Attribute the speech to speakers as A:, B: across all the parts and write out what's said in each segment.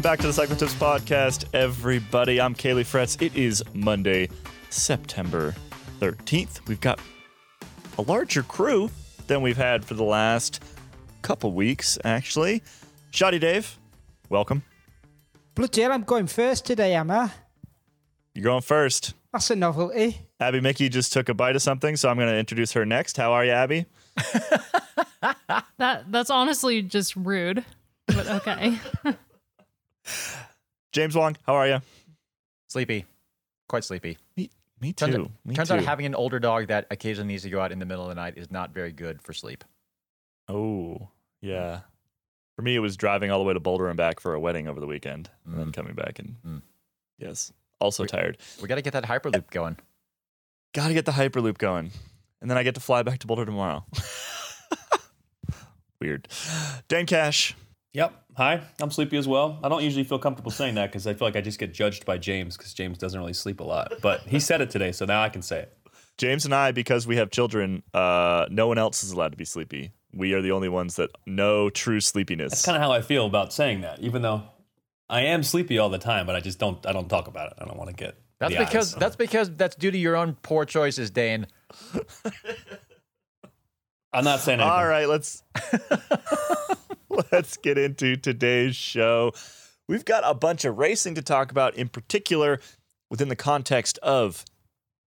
A: Welcome back to the Cycle Tips Podcast, everybody. I'm Caley Fretz. It is Monday, September 13th. We've got a larger crew than we've had for the last couple weeks, actually. Shoddy Dave, welcome.
B: Bloody hell, I'm going first today, am I?
A: You're going first.
B: That's a novelty.
A: Abby Mickey just took a bite of something, so I'm going to introduce her next. How are you, Abby?
C: That that's honestly just rude. But okay.
A: James Huang, how are you?
D: Sleepy. Quite sleepy.
A: Me, me
D: Turns,
A: too.
D: out,
A: me
D: turns
A: too.
D: out having an older dog that occasionally needs to go out in the middle of the night is not very good for sleep.
A: Oh, yeah. For me, it was driving all the way to Boulder and back for a wedding over the weekend, and then
D: Mm.
A: coming back and
D: Mm.
A: yes, also
D: We-
A: tired.
D: We got to get that Hyperloop going.
A: Got to get the Hyperloop going, and then I get to fly back to Boulder tomorrow. Weird. Dane Cash,
E: Yep. Hi, I'm sleepy as well. I don't usually feel comfortable saying that because I feel like I just get judged by James because James doesn't really sleep a lot. But he said it today, so now I can say it.
A: James, and I, because we have children, uh, no one else is allowed to be sleepy. We are the only ones that know true sleepiness.
E: That's kind of how I feel about saying that, even though I am sleepy all the time, but I just don't. I don't talk about it. I don't want to get.
D: That's
E: the
D: because
E: eyes.
D: that's because that's due to your own poor choices, Dane.
E: I'm not saying anything.
A: All right, let's let's get into today's show. We've got a bunch of racing to talk about, in particular within the context of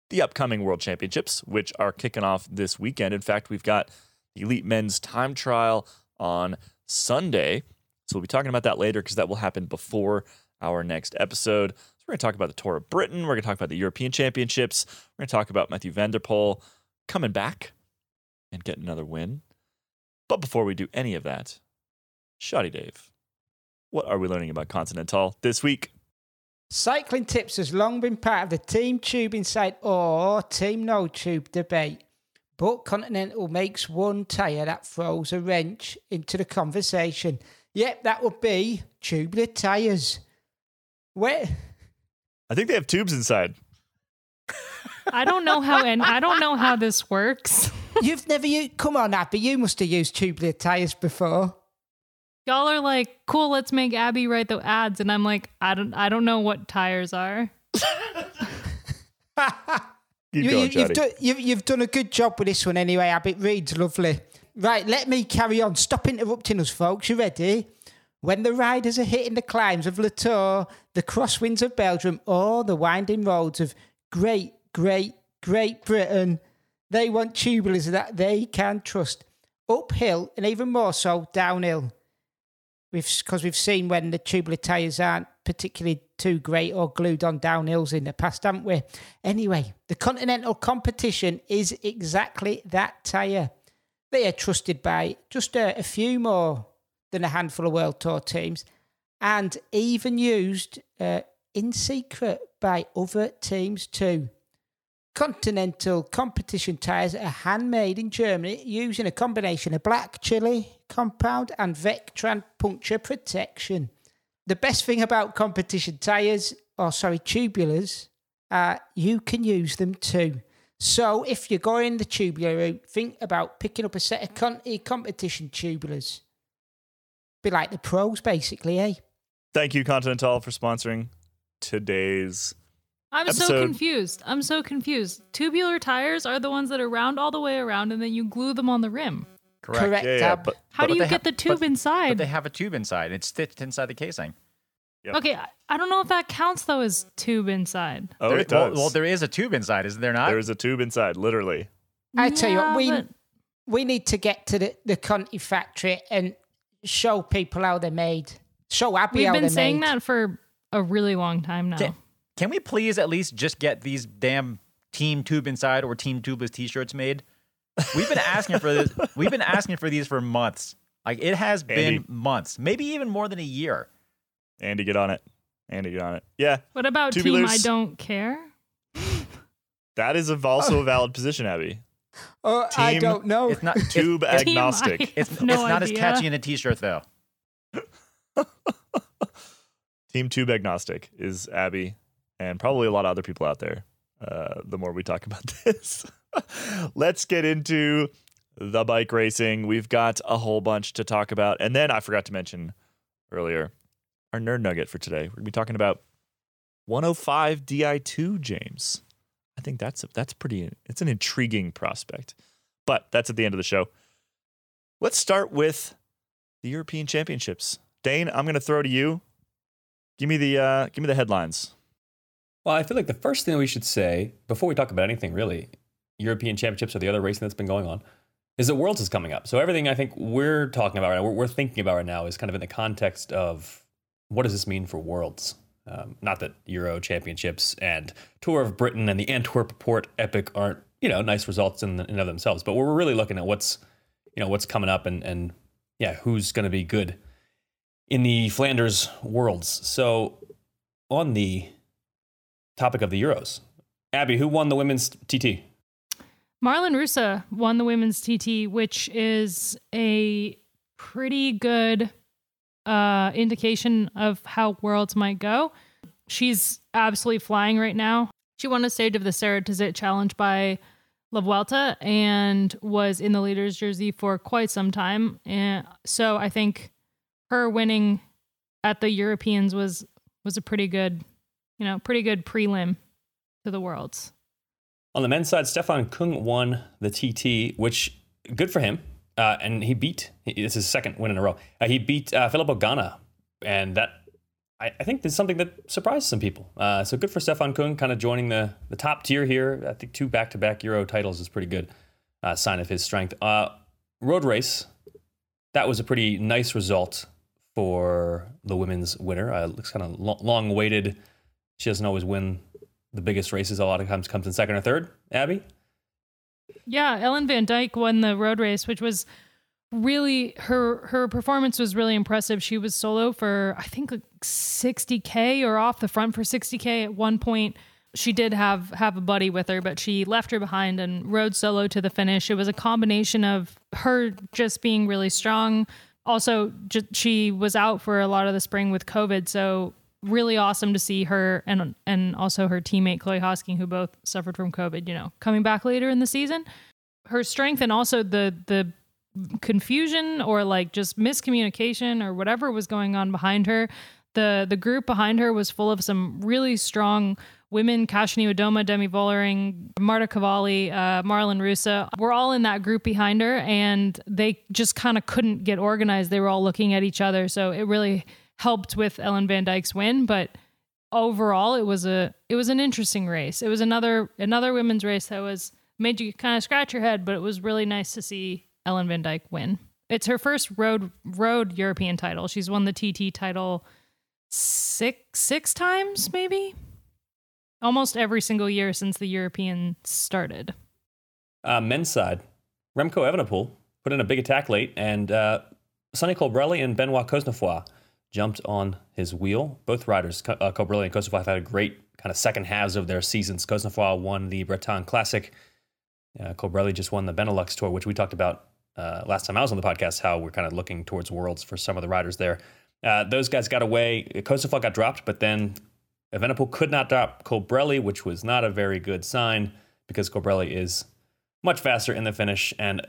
A: the upcoming World Championships, which are kicking off this weekend. In fact, we've got the Elite Men's Time Trial on Sunday, so we'll be talking about that later because that will happen before our next episode. So we're going to talk about the Tour of Britain. We're going to talk about the European Championships. We're going to talk about Mathieu van der Poel coming back and getting another win. But before we do any of that, Shoddy Dave, what are we learning about Continental this week?
B: Cycling Tips has long been part of the Team Tube Inside or Team No Tube debate. But Continental makes one tyre that throws a wrench into the conversation. Yep, that would be tubular tyres. Where?
A: I think they have tubes inside.
C: I don't know how and I don't know how this works.
B: You've never used. Come on, Abby, you must have used tubular tyres before.
C: Y'all are like, cool, let's make Abby write the ads. And I'm like, I don't I don't know what tires are.
B: you, you, you've, done, you've, you've done a good job with this one anyway, Abby. It reads lovely. Right, let me carry on. Stop interrupting us, folks. You ready? When the riders are hitting the climbs of La Tour, the crosswinds of Belgium, or the winding roads of great, great, Great Britain, they want tubulars that they can trust. Uphill and even more so downhill. Because we've seen when the tubular tyres aren't particularly too great or glued on downhills in the past, haven't we? Anyway, the Continental competition is exactly that tyre. They are trusted by just a, a few more than a handful of World Tour teams and even used uh, in secret by other teams too. Continental competition tyres are handmade in Germany using a combination of BlackChili compound and Vectran puncture protection. The best thing about competition tyres, or sorry, tubulars, uh, you can use them too. So if you're going the tubular route, think about picking up a set of Conti competition tubulars. Be like the pros, basically, eh?
A: Thank you, Continental, for sponsoring today's.
C: I'm so confused. I'm so confused. Tubular tires are the ones that are round all the way around and then you glue them on the rim.
D: Correct.
A: Yeah, yeah,
B: Ab.
A: but
C: How
D: But
C: do you get
D: have-
C: the tube
D: but- But
C: inside?
D: they have a tube inside. It's stitched inside the casing.
A: Yep.
C: Okay, I- I don't know if that counts though as tube inside.
A: oh,
D: There-
A: it
D: well,
A: does.
D: well, there is a tube inside, isn't there not?
A: there is a tube inside, literally.
B: I tell you what, we
C: but-
B: we need to get to the, the Conti factory and show people how they're made. Show Abby
C: We've
B: how
C: been
B: they're
C: saying
B: made.
C: that for a really long time now.
D: Can, can we please at least just get these damn Team Tube Inside or Team Tubeless T-shirts made? We've been asking for this. We've been asking for these for months. Like it has
A: Andy.
D: been months, maybe even more than a year.
A: Andy, get on it. Andy, get on it. Yeah,
C: What about team I don't care?
A: that is a, also a valid position, Abby.
B: Oh, I don't know.
D: It's not. It's,
A: Tube
C: Team
A: agnostic.
D: it's,
C: no
D: it's not
C: idea.
D: as catchy in a T-shirt though.
A: Team Tube agnostic is Abby, and probably a lot of other people out there. Uh, the more we talk about this, let's get into the bike racing. We've got a whole bunch to talk about, and then I forgot to mention earlier our nerd nugget for today. We're gonna be talking about 105 Di2, James. I think that's a, that's pretty. It's an intriguing prospect, but that's at the end of the show. Let's start with the European Championships. Dane, I'm gonna throw to you. Give me the uh, give me the headlines.
E: Well, I feel like the first thing we should say before we talk about anything really, European Championships or the other racing that's been going on, is that Worlds is coming up. So everything I think we're talking about right now, we're, thinking about right now, is kind of in the context of what does this mean for Worlds? Um, not that Euro Championships and Tour of Britain and the Antwerp Port Epic aren't you know nice results in, in and of themselves, but we're really looking at what's you know what's coming up and and yeah who's going to be good in the Flanders Worlds. So on the topic of the Euros, Abby, who won the women's TT?
C: Marlen Reusser won the women's TT, which is a pretty good uh, indication of how worlds might go. She's absolutely flying right now. She won a stage of the Ceratizit Challenge by La Vuelta and was in the leader's jersey for quite some time. And so I think her winning at the Europeans was was a pretty good, you know, pretty good prelim to the worlds.
E: On the men's side, Stefan Kung won the TT, which good for him. Uh, and he beat, this is his second win in a row. Uh, he beat uh, Ogana. And that, I, I think, is something that surprised some people. Uh, so good for Stefan Kung, kind of joining the, the top tier here. I think two back to back Euro titles is pretty good uh, sign of his strength. Uh, road race, that was a pretty nice result for the women's winner. Uh, looks kind of long waited. She doesn't always win the biggest races. A lot of times comes in second or third. Abby.
C: Yeah, Ellen van Dijk won the road race, which was really her her performance was really impressive. She was solo for I think like 60k or off the front for 60k at one point. She did have have a buddy with her, but she left her behind and rode solo to the finish. It was a combination of her just being really strong. Also, just, she was out for a lot of the spring with COVID, so really awesome to see her and and also her teammate Chloe Hosking, who both suffered from COVID. You know, coming back later in the season, her strength and also the the confusion or like just miscommunication or whatever was going on behind her. The the group behind her was full of some really strong women, Kasia Niewiadoma, Demi Vollering, Marta Cavalli, uh, Marlen Reusser. We're all in that group behind her and they just kind of couldn't get organized. They were all looking at each other. So it really helped with Ellen van Dijk's win, but overall it was a it was an interesting race. It was another another women's race that was made you kind of scratch your head, but it was really nice to see Ellen van Dijk win. It's her first road road European title. She's won the TT title six six times maybe. Almost every single year since the European started.
E: Uh, men's side, Remco Evenepoel put in a big attack late, and uh, Sonny Colbrelli and Benoit Cosnefroy jumped on his wheel. Both riders, uh, and have had a great kind of second halves of their seasons. Cosnefroy won the Bretagne Classic. Uh, Colbrelli just won the Benelux Tour, which we talked about uh, last time I was on the podcast, how we're kind of looking towards worlds for some of the riders there. Uh, those guys got away. Cosnefroy got dropped, but then Evenepoel could not drop Colbrelli, which was not a very good sign because Colbrelli is much faster in the finish. And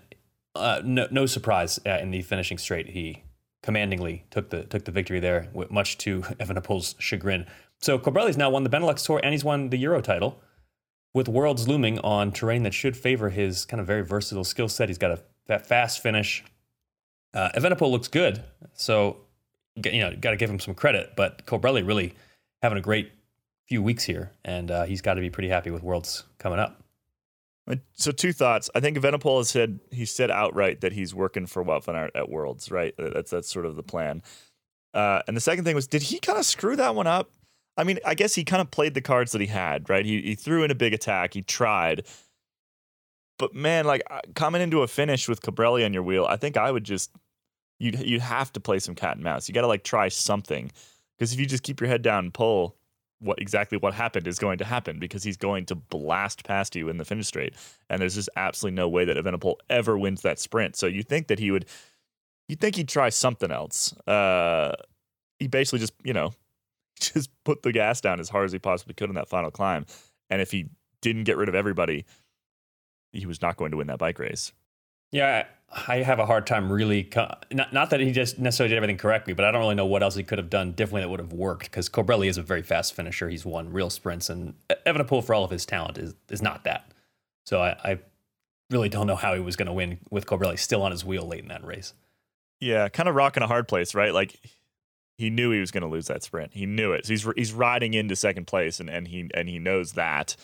E: uh, no, no surprise uh, in the finishing straight, he commandingly took the took the victory there, much to Evenepoel's chagrin. So Colbrelli's now won the Benelux Tour and he's won the Euro title, with Worlds looming on terrain that should favor his kind of very versatile skill set. He's got a that fast finish. Uh, Evenepoel looks good, so you know got to give him some credit. But Colbrelli really having a great few weeks here, and uh, he's got to be pretty happy with Worlds coming up.
A: So two thoughts. I think Evenepoel has said he said outright that he's working for Aert at Worlds, right? That's that's sort of the plan. Uh, and the second thing was, did he kind of screw that one up? I mean, I guess he kind of played the cards that he had, right? He he threw in a big attack, he tried, but man, like uh, coming into a finish with Colbrelli on your wheel, I think I would just you'd you'd have to play some cat and mouse. You got to like try something because if you just keep your head down and pull, what exactly what happened is going to happen because he's going to blast past you in the finish straight, and there's just absolutely no way that Evenepoel ever wins that sprint. So you think that he would, you think he'd try something else. Uh, he basically just you know, just put the gas down as hard as he possibly could in that final climb, and if he didn't get rid of everybody, he was not going to win that bike race.
E: Yeah, I have a hard time really. Co- not, not that he just necessarily did everything correctly, but I don't really know what else he could have done differently that would have worked. Because Colbrelli is a very fast finisher. He's won real sprints, and Evenepoel, for all of his talent, is is not that. So I, I really don't know how he was going to win with Colbrelli still on his wheel late in that race.
A: Yeah, kind of rocking a hard place, right? Like he knew he was going to lose that sprint. He knew it. So he's he's riding into second place, and, and he and he knows that,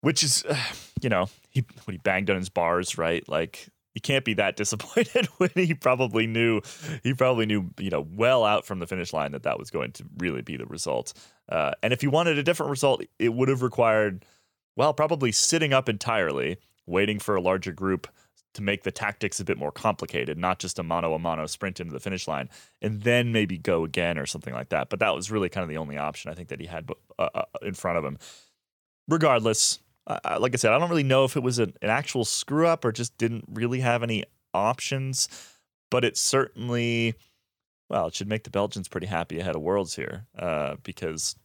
A: which is, you know, he when he banged on his bars, right? Like you can't be that disappointed when he probably knew he probably knew you know well out from the finish line that that was going to really be the result. Uh, and if he wanted a different result, it would have required well probably sitting up entirely, waiting for a larger group to make the tactics a bit more complicated, not just a mano a mano sprint into the finish line, and then maybe go again or something like that. But that was really kind of the only option I think that he had uh, uh, in front of him. Regardless, uh, like I said, I don't really know if it was an, an actual screw up or just didn't really have any options, but it certainly, well, it should make the Belgians pretty happy ahead of Worlds here uh, because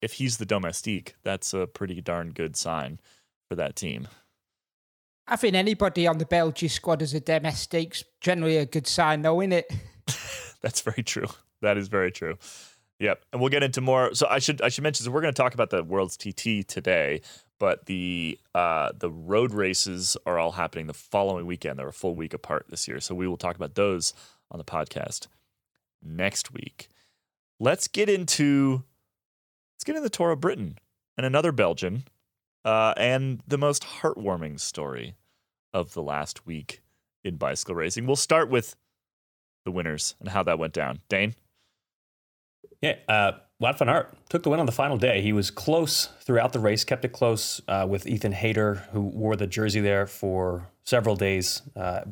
A: if he's the domestique, that's a pretty darn good sign for that team.
B: I think anybody on the Belgian squad as a domestique's generally a good sign, though, isn't it?
A: That's very true. That is very true. Yep, and we'll get into more. So I should I should mention. So we're going to talk about the World's TT today, but the uh, the road races are all happening the following weekend. They're a full week apart this year, so we will talk about those on the podcast next week. Let's get into let's get into the Tour of Britain and another Belgian uh, and the most heartwarming story of the last week in bicycle racing. We'll start with the winners and how that went down. Dane?
E: Yeah, uh, Wout van Aert took the win on the final day. He was close throughout the race, kept it close uh, with Ethan Hayter, who wore the jersey there for several days. Uh,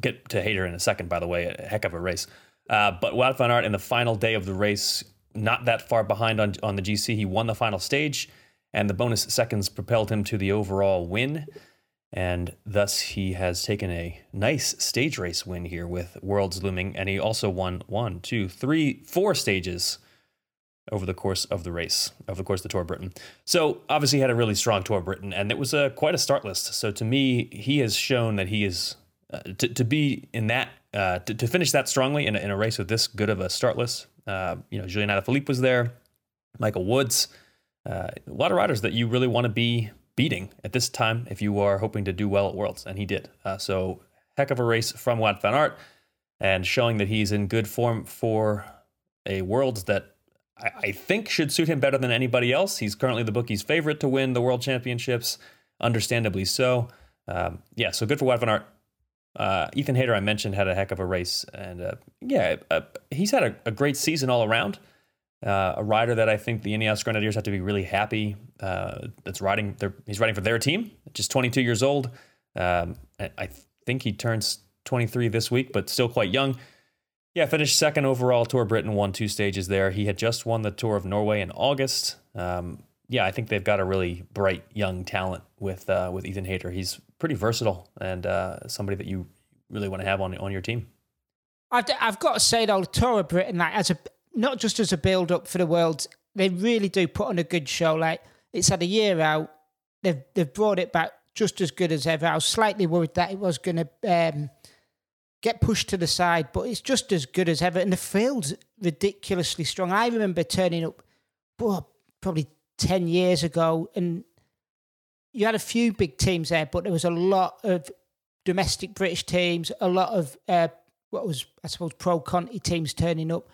E: get to Hayter in a second, by the way, a heck of a race. Uh, but Wout van Aert in the final day of the race, not that far behind on, on the GC, he won the final stage and the bonus seconds propelled him to the overall win. And thus, he has taken a nice stage race win here with Worlds looming. And he also won one, two, three, four stages over the course of the race, over the course of the Tour of Britain. So, obviously, he had a really strong Tour of Britain, and it was a, quite a start list. So, to me, he has shown that he is uh, to, to be in that, uh, to, to finish that strongly in a, in a race with this good of a start list. Uh, you know, Julian Alaphilippe was there, Michael Woods uh, a lot of riders that you really want to be beating at this time if you are hoping to do well at Worlds, and he did. Uh, so, heck of a race from Wout van Aert, and showing that he's in good form for a Worlds that I, I think should suit him better than anybody else. He's currently the bookie's favorite to win the World Championships, understandably so. Um, yeah, so good for Wout van Aert. Uh, Ethan Hayter, I mentioned, had a heck of a race, and uh, yeah, uh, he's had a, a, great season all around. Uh, a rider that I think the Ineos Grenadiers have to be really happy uh, that's riding. He's riding for their team. Just 22 years old. Um, I, I, think he turns 23 this week, but still quite young. Yeah, finished second overall. Tour Britain won two stages there. He had just won the Tour of Norway in August. Um, yeah, I think they've got a really bright young talent with uh, with Ethan Hayter. He's pretty versatile and uh, somebody that you really want to have on on your team.
B: I've, I've got to say though, Tour of Britain, like as a not just as a build up for the world, they really do put on a good show. Like it's had a year out, they've they've brought it back just as good as ever. I was slightly worried that it was going to um, get pushed to the side, but it's just as good as ever. And the field's ridiculously strong. I remember turning up, oh, probably ten years ago, and you had a few big teams there, but there was a lot of domestic British teams, a lot of uh, what was I suppose pro Conti teams turning up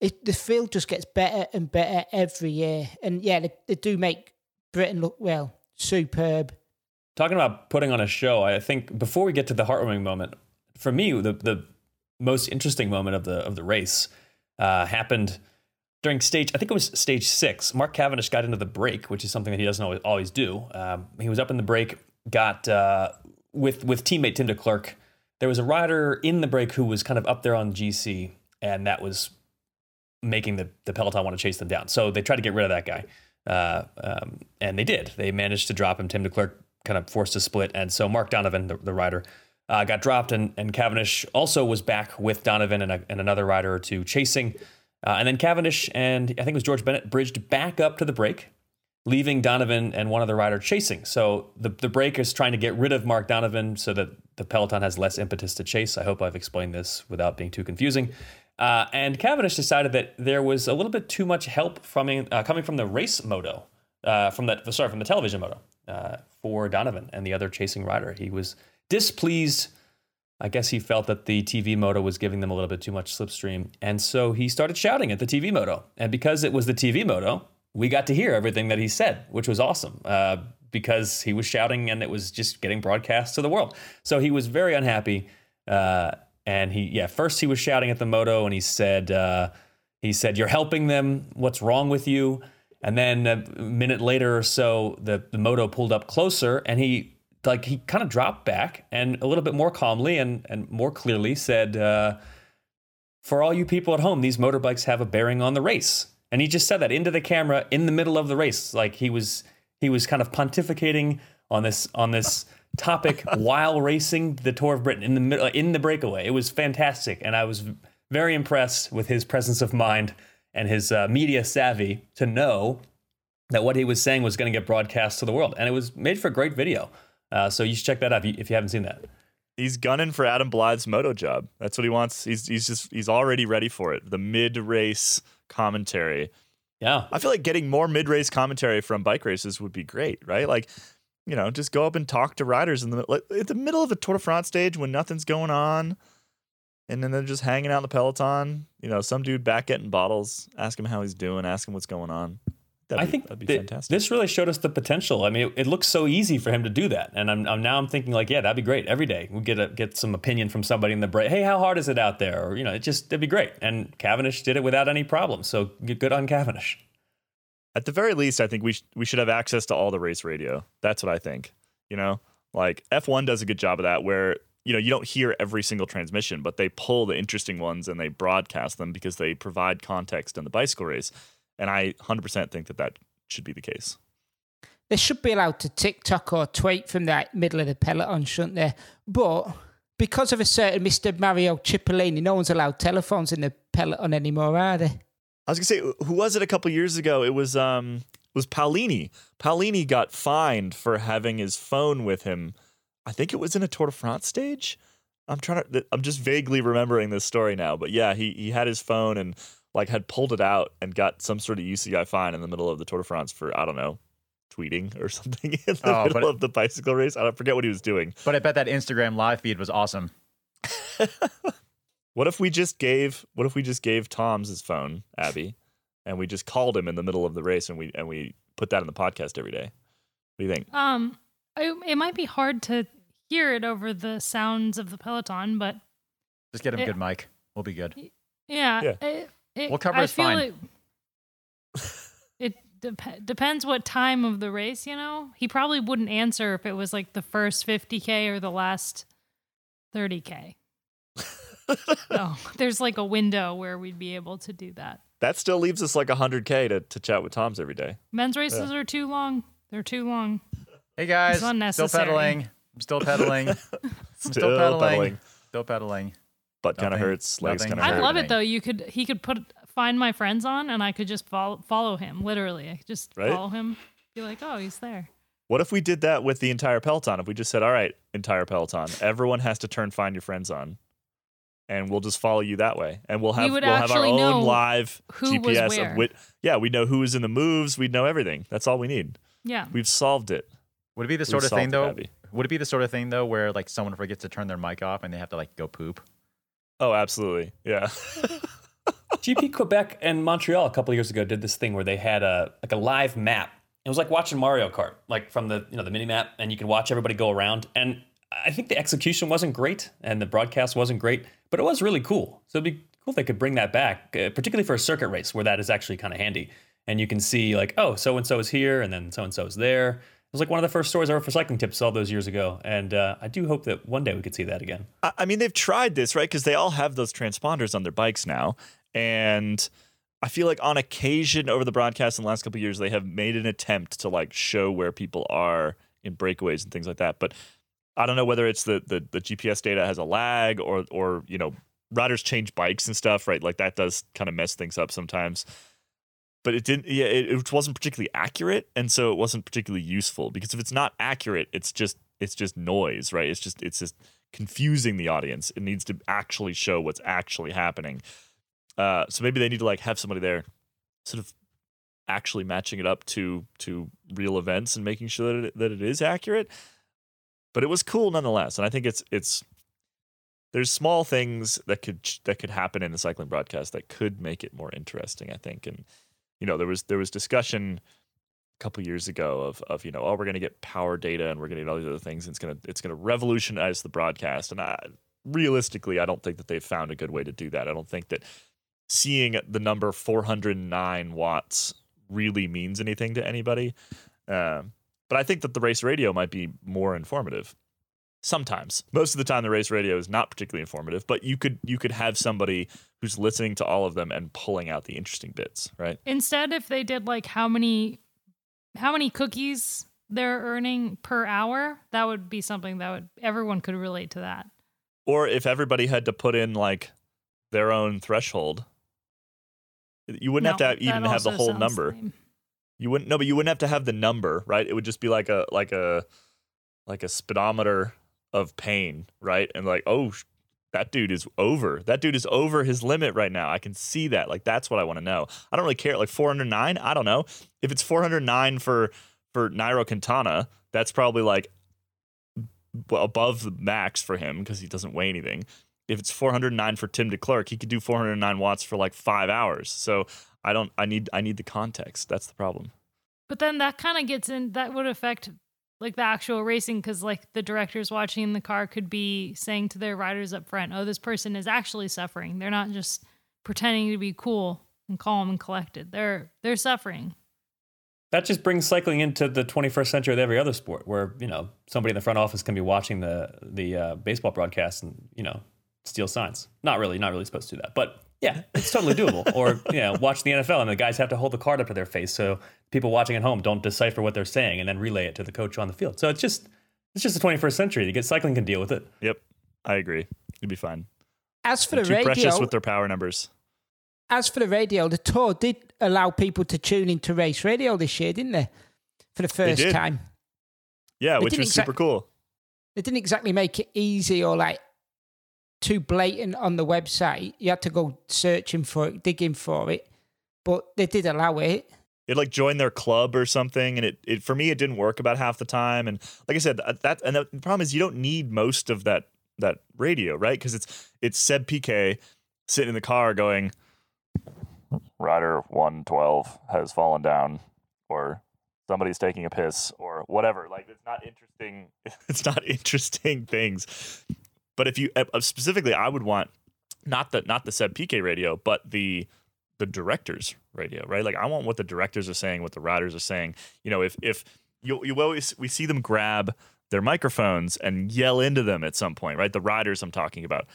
B: it, the field just gets better and better every year. And yeah, they, they do make Britain look well, superb.
E: Talking about putting on a show, I think before we get to the heartwarming moment, for me, the the most interesting moment of the of the race uh, happened during stage. I think it was stage six. Mark Cavendish got into the break, which is something that he doesn't always, always do. Um, he was up in the break, got uh, with with teammate Tim Declercq. There was a rider in the break who was kind of up there on GC, and that was making the, the Peloton want to chase them down. So they tried to get rid of that guy. Uh, um, and they did. They managed to drop him. Tim Declercq kind of forced a split. And so Mark Donovan, the, the rider, uh, got dropped. And, and Cavendish also was back with Donovan and, a, and another rider or two chasing. Uh, and then Cavendish and I think it was George Bennett bridged back up to the break, leaving Donovan and one other rider chasing. So the, the break is trying to get rid of Mark Donovan so that the peloton has less impetus to chase. I hope I've explained this without being too confusing. Uh, and Cavendish decided that there was a little bit too much help from uh, coming from the race moto, uh, from the sorry from the television moto uh, for Donovan and the other chasing rider. He was displeased. I guess he felt that the TV moto was giving them a little bit too much slipstream, and so he started shouting at the TV moto. And because it was the TV moto, we got to hear everything that he said, which was awesome. Uh, because he was shouting and it was just getting broadcast to the world. So he was very unhappy. Uh, and he, yeah, first he was shouting at the moto and he said, uh, he said, "You're helping them. What's wrong with you?" And then a minute later or so, the the moto pulled up closer and he like he kind of dropped back and a little bit more calmly and and more clearly said, uh, "For all you people at home, these motorbikes have a bearing on the race." And he just said that into the camera in the middle of the race, like he was he was kind of pontificating on this on this topic while racing the Tour of Britain in the middle in the breakaway. It was fantastic, and I was very impressed with his presence of mind and his uh, media savvy to know that what he was saying was going to get broadcast to the world, and it was made for a great video. Uh, so you should check that out if you, if you haven't seen that.
A: He's gunning for Adam Blythe's moto job. That's what he wants. He's he's just he's already ready for it. The mid race commentary.
E: Yeah.
A: I feel like getting more mid race commentary from bike races would be great, right? Like, you know, just go up and talk to riders in the like, at the middle of a Tour de France stage when nothing's going on, and then they're just hanging out in the peloton. You know, some dude back getting bottles, ask him how he's doing, ask him what's going on. That'd
E: I
A: be,
E: think
A: that'd be
E: that
A: fantastic.
E: this really showed us the potential. I mean, it, it looks so easy for him to do that, and I'm, I'm now I'm thinking like, yeah, that'd be great. Every day we get a, get some opinion from somebody in the break. Hey, how hard is it out there? Or you know, it just it'd be great. And Cavendish did it without any problem. So good on Cavendish.
A: At the very least, I think we sh- we should have access to all the race radio. That's what I think. You know, like F1 does a good job of that, where you know you don't hear every single transmission, but they pull the interesting ones and they broadcast them because they provide context in the bicycle race. And I 100% think that that should be the case.
B: They should be allowed to TikTok or tweet from the middle of the peloton, shouldn't they? But because of a certain Mr. Mario Cipollini, no one's allowed telephones in the peloton anymore, are they?
A: I was gonna say, who was it a couple years ago? It was um was Paulini. Paulini got fined for having his phone with him. I think it was in a Tour de France stage. I'm trying to. I'm just vaguely remembering this story now, but yeah, he he had his phone and like had pulled it out and got some sort of UCI fine in the middle of the Tour de France for I don't know, tweeting or something in the
D: Oh,
A: middle
D: it-
A: of the bicycle race. I don't forget what he was doing.
D: But I bet that Instagram live feed was awesome.
A: What if we just gave what if we just gave Tom's his phone, Abby, and we just called him in the middle of the race and we and we put that in the podcast every day? What do you think?
C: Um, it, it might be hard to hear it over the sounds of the peloton, but
D: Just get him a good mic. We'll be good.
C: yeah,
A: Yeah.
C: It, it,
D: We'll cover
C: I
D: his
C: feel
D: fine.
C: Like it dep- depends what time of the race. You know, he probably wouldn't answer if it was like the first 50k or the last 30k. so there's like a window where we'd be able to do that.
A: That still leaves us like 100K to, to chat with Tom's every day.
C: Men's races are too long. They're too long.
D: Hey guys, still pedaling. I'm still pedaling. I'm still, pedaling. Still pedaling.
A: Butt kind of hurts, legs kind of
C: I'd love it though. You could he could put find my friends on, and I could just follow follow him. Literally, I could just
A: Right?
C: follow him. Be like, oh, he's there.
A: What if we did that with the entire peloton? If we just said, all right, entire peloton, everyone has to turn find your friends on. And we'll just follow you that way. And we'll have
C: would
A: we'll have our
C: actually
A: own
C: know
A: live
C: who was
A: GPS
C: where.
A: of which yeah, we know who's in the moves, we'd know everything. That's all we need.
C: Yeah.
A: We've solved it.
D: Would it be the sort of
A: solved
D: thing
A: it,
D: though?
A: Abby.
D: Would it be the sort of thing though where like someone forgets to turn their mic off and they have to like go poop?
A: Oh, absolutely. Yeah.
E: GP Quebec and Montreal a couple years ago did this thing where they had a like a live map. It was like watching Mario Kart, like from the you know the mini map, and you can watch everybody go around. And I think the execution wasn't great, and the broadcast wasn't great, but it was really cool. So it'd be cool if they could bring that back, uh, particularly for a circuit race where that is actually kind of handy. And you can see like, oh, so and so is here, and then so and so is there. It was like one of the first stories I wrote for cycling tips all those years ago, and uh, I do hope that one day we could see that again.
A: I mean, they've tried this, right? Because they all have those transponders on their bikes now. And I feel like on occasion over the broadcast in the last couple years, they have made an attempt to like show where people are in breakaways and things like that. But I don't know whether it's the, the, the GPS data has a lag or, or, you know, riders change bikes and stuff, right? Like that does kind of mess things up sometimes. But it didn't, yeah, it, it wasn't particularly accurate. And so it wasn't particularly useful because if it's not accurate, it's just it's just noise, right? It's just it's just confusing the audience. It needs to actually show what's actually happening. Uh, so maybe they need to like have somebody there, sort of actually matching it up to to real events and making sure that it, that it is accurate. But it was cool nonetheless, and I think it's it's there's small things that could that could happen in a cycling broadcast that could make it more interesting. I think, and you know there was there was discussion a couple years ago of of you know oh we're going to get power data and we're going to get all these other things and it's going to it's going to revolutionize the broadcast and I, realistically I don't think that they've found a good way to do that. I don't think that seeing the number 409 watts really means anything to anybody. Um, but I think that the race radio might be more informative. Sometimes, most of the time, the race radio is not particularly informative. But you could you could have somebody who's listening to all of them and pulling out the interesting bits, right?
C: Instead, if they did like how many how many cookies they're earning per hour, that would be something that would everyone could relate to that.
A: Or if everybody had to put in like their own threshold, you wouldn't have to have, even have the whole number.
C: lame.
A: You wouldn't no, but you wouldn't have to have the number, right? It would just be like a like a like a speedometer of pain, right? And like, oh, that dude is over. That dude is over his limit right now. I can see that. Like that's what I want to know. I don't really care. Like 409, I don't know. If it's 409 for for Nairo Quintana, that's probably like above the max for him because he doesn't weigh anything. If it's 409 for Tim Declercq, he could do 409 watts for like 5 hours. So I don't I need I need the context. That's the problem.
C: But then that kind of gets in that would affect like the actual racing because like the directors watching in the car could be saying to their riders up front, "Oh, this person is actually suffering. They're not just pretending to be cool and calm and collected. They're they're suffering."
E: That just brings cycling into the 21st century with every other sport, where you know somebody in the front office can be watching the the uh, baseball broadcast and you know steal signs. Not really, not really supposed to do that, but yeah, it's totally doable. or you know, watch the NFL and the guys have to hold the card up to their face so people watching at home don't decipher what they're saying and then relay it to the coach on the field. So it's just it's just the 21st century. You get cycling can deal with it.
A: Yep. I agree. You'd be fine.
B: As for
A: They're
B: the
A: too
B: radio,
A: precious with their power numbers.
B: as for the radio, the tour did allow people to tune into race radio this year, didn't they? For the first time.
A: Yeah,
B: They
A: which
B: didn't
A: was super cool.
B: They didn't exactly make it easy or like too blatant on the website. You had to go searching for it, digging for it. But they did allow it.
A: It like joined their club or something, and it, it for me it didn't work about half the time. And like I said, that, and the problem is you don't need most of that that radio, right? Because it's it's Seb Piquet sitting in the car going, Rider one twelve has fallen down, or somebody's taking a piss, or whatever. Like it's not interesting. It's not interesting things. But if you uh, specifically, I would want not the not the Seb Piquet radio, but the the directors radio, right? Like I want what the directors are saying, what the riders are saying. You know, if if you you always we see them grab their microphones and yell into them at some point, right? The riders I'm talking about.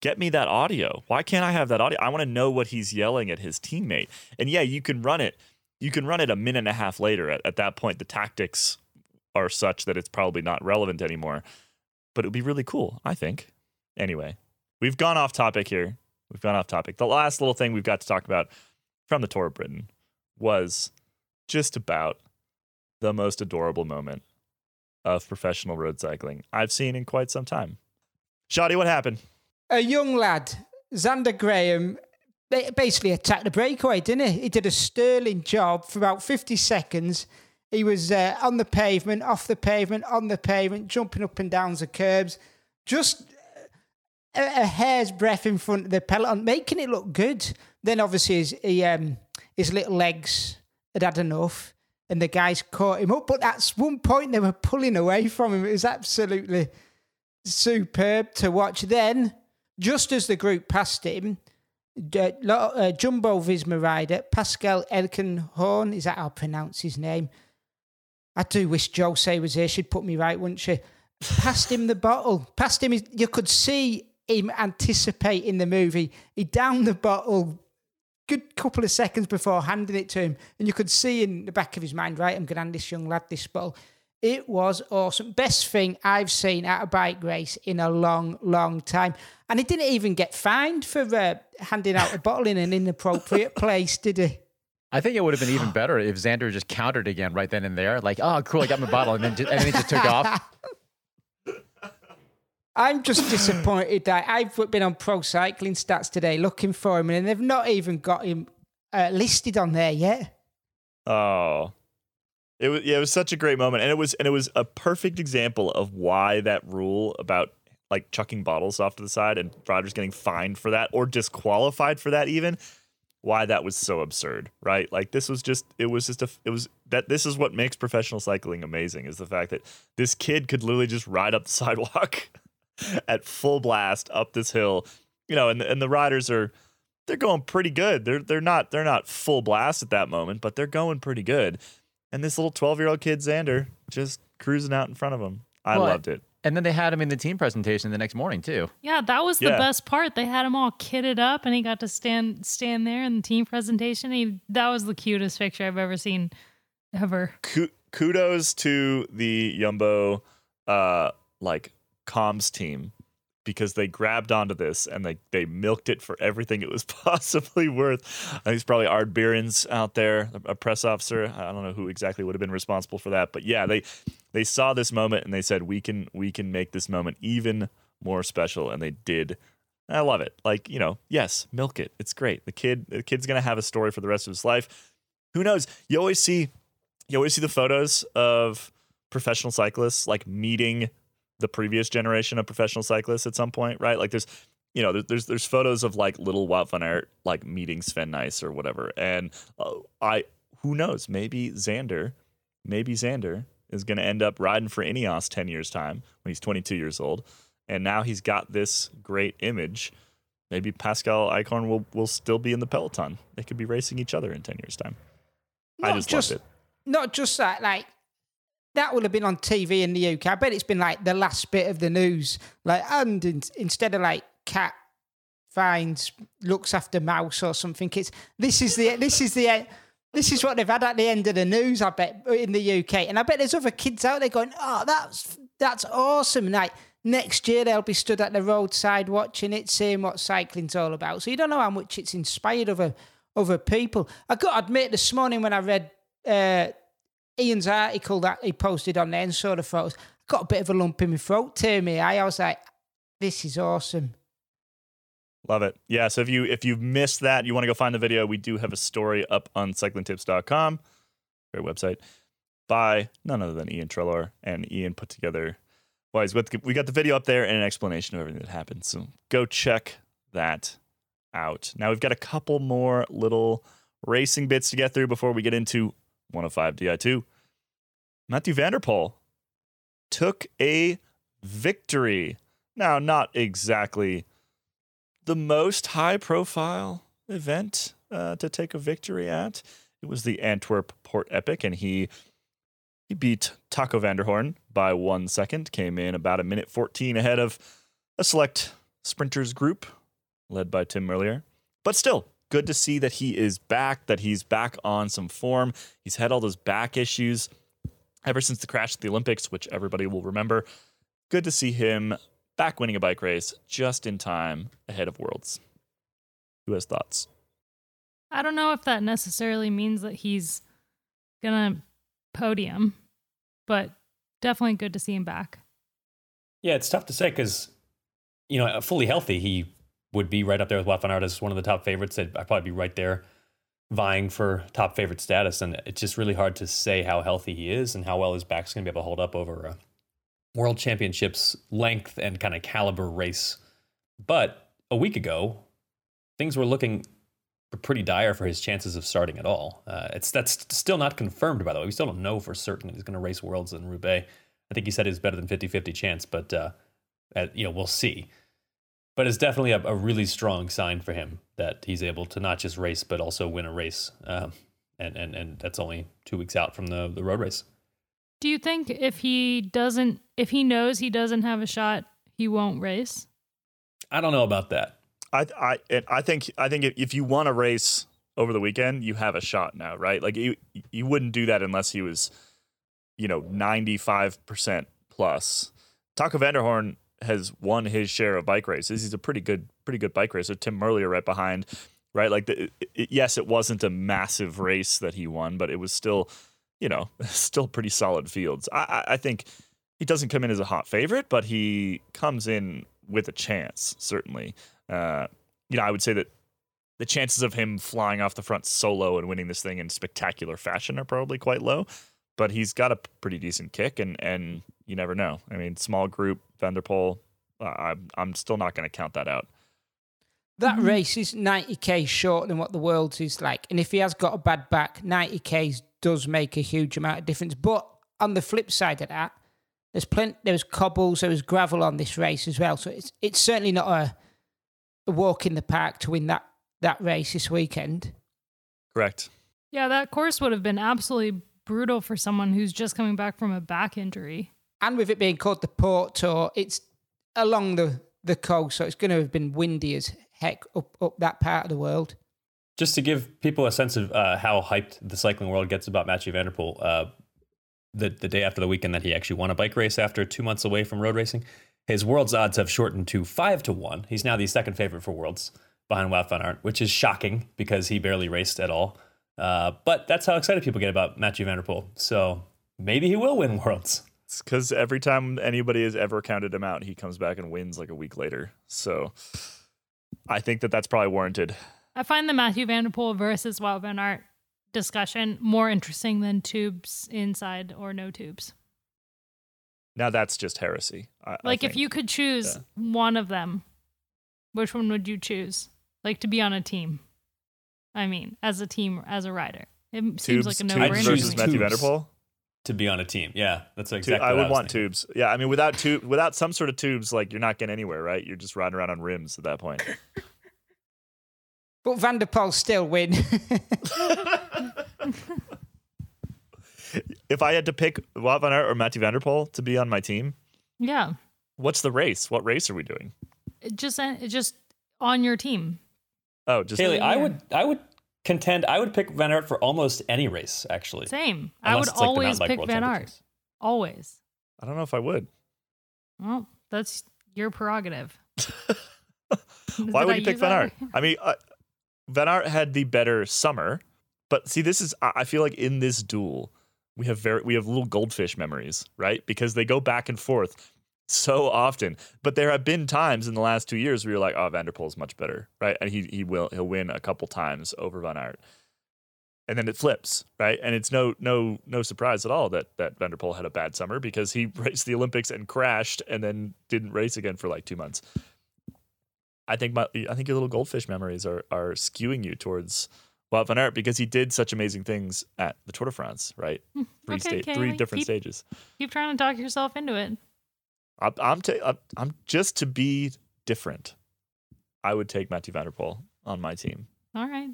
A: Get me that audio. Why can't I have that audio? I want to know what he's yelling at his teammate. And yeah, you can run it. You can run it a minute and a half later. At, at that point, the tactics are such that it's probably not relevant anymore. But it would be really cool, I think. Anyway, we've gone off topic here. We've gone off topic. The last little thing we've got to talk about from the Tour of Britain was just about the most adorable moment of professional road cycling I've seen in quite some time. Shoddy, what happened?
B: A young lad, Xander Graham, basically attacked the breakaway, didn't he? He did a sterling job for about 50 seconds. He was uh, on the pavement, off the pavement, on the pavement, jumping up and down the curbs, just a, a hair's breadth in front of the peloton, making it look good. Then obviously his, he, um, his little legs had had enough, and the guys caught him up. But at one point they were pulling away from him. It was absolutely superb to watch. Then, just as the group passed him, uh, Jumbo Visma rider Pascal Eenkhoorn, is that how I pronounce his name? I do wish Jose was here. She'd put me right, wouldn't she? Passed him the bottle. Passed him. his- You could see him anticipating the movie. He downed the bottle. Good couple of seconds before handing it to him, and you could see in the back of his mind, right? I'm going to hand this young lad this bottle. It was awesome. Best thing I've seen at a bike race in a long, long time. And he didn't even get fined for uh, handing out a bottle in an inappropriate place, did he?
D: I think it would have been even better if Xander just countered again right then and there, like, "Oh, cool, I got my bottle," and then just, and then he just took off.
B: I'm just disappointed that I've been on pro cycling stats today looking for him, and they've not even got him uh, listed on there yet.
A: Oh, it was yeah, it was such a great moment, and it was and it was a perfect example of why that rule about like chucking bottles off to the side and Rogers getting fined for that or disqualified for that even why that was so absurd, right? Like this was just it was just a it was that this is what makes professional cycling amazing is the fact that this kid could literally just ride up the sidewalk at full blast up this hill, you know, and and the riders are they're going pretty good. They're they're not they're not full blast at that moment, but they're going pretty good. And this little 12-year-old kid Xander just cruising out in front of him. I
D: Well,
A: loved it.
D: And then they had him in the team presentation the next morning too.
C: Yeah, that was the best part. They had him all kitted up, and he got to stand stand there in the team presentation. He that was the cutest picture I've ever seen, ever.
A: Ku- kudos to the Yumbo uh like comms team because they grabbed onto this and they they milked it for everything it was possibly worth. Uh, I think it's probably Ard Behrens out there, a press officer. I don't know who exactly would have been responsible for that, but yeah, they they saw this moment and they said we can we can make this moment even more special and they did. I love it. Like, you know, yes, milk it. It's great. The kid the kid's to have a story for the rest of his life. Who knows? You always see you always see the photos of professional cyclists like meeting the previous generation of professional cyclists at some point, right? Like there's you know, there's there's photos of like little Wout van Aert like meeting Sven Nys or whatever. And uh, I who knows, maybe Xander, maybe Xander is going to end up riding for Ineos 10 years time when he's 22 years old. And now he's got this great image. Maybe Pascal Eenkhoorn will will still be in the peloton. They could be racing each other in 10 years time. I just,
B: just-
A: loved it.
B: Not just that, like that would have been on TV in the UK. I bet it's been like the last bit of the news. Like, and in, instead of like cat finds looks after mouse or something, it's this is the this is the this is what they've had at the end of the news. I bet in the UK, and I bet there's other kids out there going, "Oh, that's that's awesome!" Like next year they'll be stood at the roadside watching it, seeing what cycling's all about. So you don't know how much it's inspired other other people. I got to admit, this morning when I read uh, Iain's article that he posted on there and saw the photos, got a bit of a lump in my throat, to me. I was like, "This is awesome."
A: Love it. Yeah. So if you if you've missed that, you want to go find the video. We do have a story up on cyclingtips.com, great website, by none other than Iain Treloar. And Iain put together. Well, with, we got the video up there and an explanation of everything that happened. So go check that out. Now we've got a couple more little racing bits to get through before we get into 105 Di2. Mathieu van der Poel took a victory. Now, not exactly the most high profile event uh, to take a victory at. It was the Antwerp Port Epic, and he he beat Taco van der Hoorn by one second, came in about a minute 14 ahead of a select sprinters group led by Tim Merlier. But still, good to see that he is back, that he's back on some form. He's had all those back issues ever since the crash at the Olympics, which everybody will remember. Good to see him back winning a bike race just in time ahead of Worlds. Who has thoughts?
C: I don't know if that necessarily means that he's gonna podium, but definitely good to see him back.
E: Yeah, it's tough to say because, you know, fully healthy, he would be right up there with Wout van Aert as one of the top favorites. I'd, I'd probably be right there vying for top favorite status. And it's just really hard to say how healthy he is and how well his back's going to be able to hold up over a world championships length and kind of caliber race. But a week ago, things were looking pretty dire for his chances of starting at all. Uh, it's that's still not confirmed, by the way. We still don't know for certain that he's going to race worlds in Roubaix. I think he said it's better than 50-50 chance, but uh, uh, you know we'll see. But it's definitely a, a really strong sign for him that he's able to not just race but also win a race, um, and and and that's only two weeks out from the the road race.
C: Do you think if he doesn't, if he knows he doesn't have a shot, he won't race?
E: I don't know about that.
A: I I and I think I think if, if you want to race over the weekend, you have a shot now, right? Like you you wouldn't do that unless he was, you know, ninety five percent plus. Taco van der Hoorn has won his share of bike races. He's a pretty good pretty good bike racer. Tim Merlier right behind, right? Like the, it, yes, it wasn't a massive race that he won, but it was still, you know, still pretty solid fields. I I, I think he doesn't come in as a hot favorite, but he comes in with a chance, certainly. Uh, you know, I would say that the chances of him flying off the front solo and winning this thing in spectacular fashion are probably quite low. But he's got a pretty decent kick, and and you never know. I mean, small group, van der Poel. Uh, I'm I'm still not going to count that out.
B: That race is 90k short than what the world's is like. And if he has got a bad back, 90k does make a huge amount of difference. But on the flip side of that, there's plenty there was cobbles, there was gravel on this race as well. So it's it's certainly not a, a walk in the park to win that, that race this weekend.
A: Correct.
C: Yeah, that course would have been absolutely brutal for someone who's just coming back from a back injury.
B: And with it being called the Port Tour, it's along the, the coast, so it's going to have been windy as heck up, up that part of the world.
E: Just to give people a sense of uh, how hyped the cycling world gets about Mathieu van der Poel, uh, the, the day after the weekend that he actually won a bike race after two months away from road racing, his world's odds have shortened to five to one. He's now the second favorite for worlds behind Wout van Aert, which is shocking because he barely raced at all. Uh, but that's how excited people get about Mathieu van der Poel. So maybe he will win worlds.
A: It's because every time anybody has ever counted him out, he comes back and wins like a week later. So I think that that's probably warranted.
C: I find the Mathieu van der Poel versus Wout Van Aert discussion more interesting than tubes inside or no tubes.
A: Now that's just heresy. I,
C: Like
A: I
C: if you could choose one of them, which one would you choose? Like to be on a team. I mean, as a team, as a rider. It seems like a no-brainer.
E: I'd
A: versus. Matthew
E: Tubes.
A: van der Poel.
E: To be on a team, yeah, that's
A: Tu-
E: exactly.
A: I
E: what
A: would
E: was
A: want
E: thinking.
A: tubes. Yeah, I mean, without tube, without some sort of tubes, like you're not getting anywhere, right? You're just riding around on rims at that point.
B: But Van der Poel still win.
A: if I had to pick Wout van Aert or Mathieu van der Poel to be on my team,
C: Yeah.
A: what's the race? What race are we doing?
C: It just it just on your team.
A: Oh, just
E: Haley, I would, I would contend, I would pick Van Aert for almost any race, actually.
C: Same. I would
E: like
C: always pick
E: Wout
C: Van Aert. Always.
A: I don't know if I would.
C: Well, that's your prerogative.
A: Why
C: Did
A: would
C: I
A: you pick
C: use
A: Van? Aert? I mean, uh, Van Aert had the better summer, but see, this is I I feel like in this duel we have very we have little goldfish memories, right? Because they go back and forth so often. But there have been times in the last two years where you're like, oh, van der Poel is much better, right? And he he will he'll win a couple times over Van Aert. And then it flips, right? And it's no no no surprise at all that that van der Poel had a bad summer because he raced the Olympics and crashed and then didn't race again for like two months. I think my I think your little goldfish memories are are skewing you towards Wout van Aert because he did such amazing things at the Tour de France, right? Three
C: Hmm, okay,
A: state, three different
C: keep-
A: stages.
C: Keep trying to talk yourself into it.
A: I'm I'm, ta- I'm I'm just to be different. I would take Mathieu van der Poel on my team.
C: All right.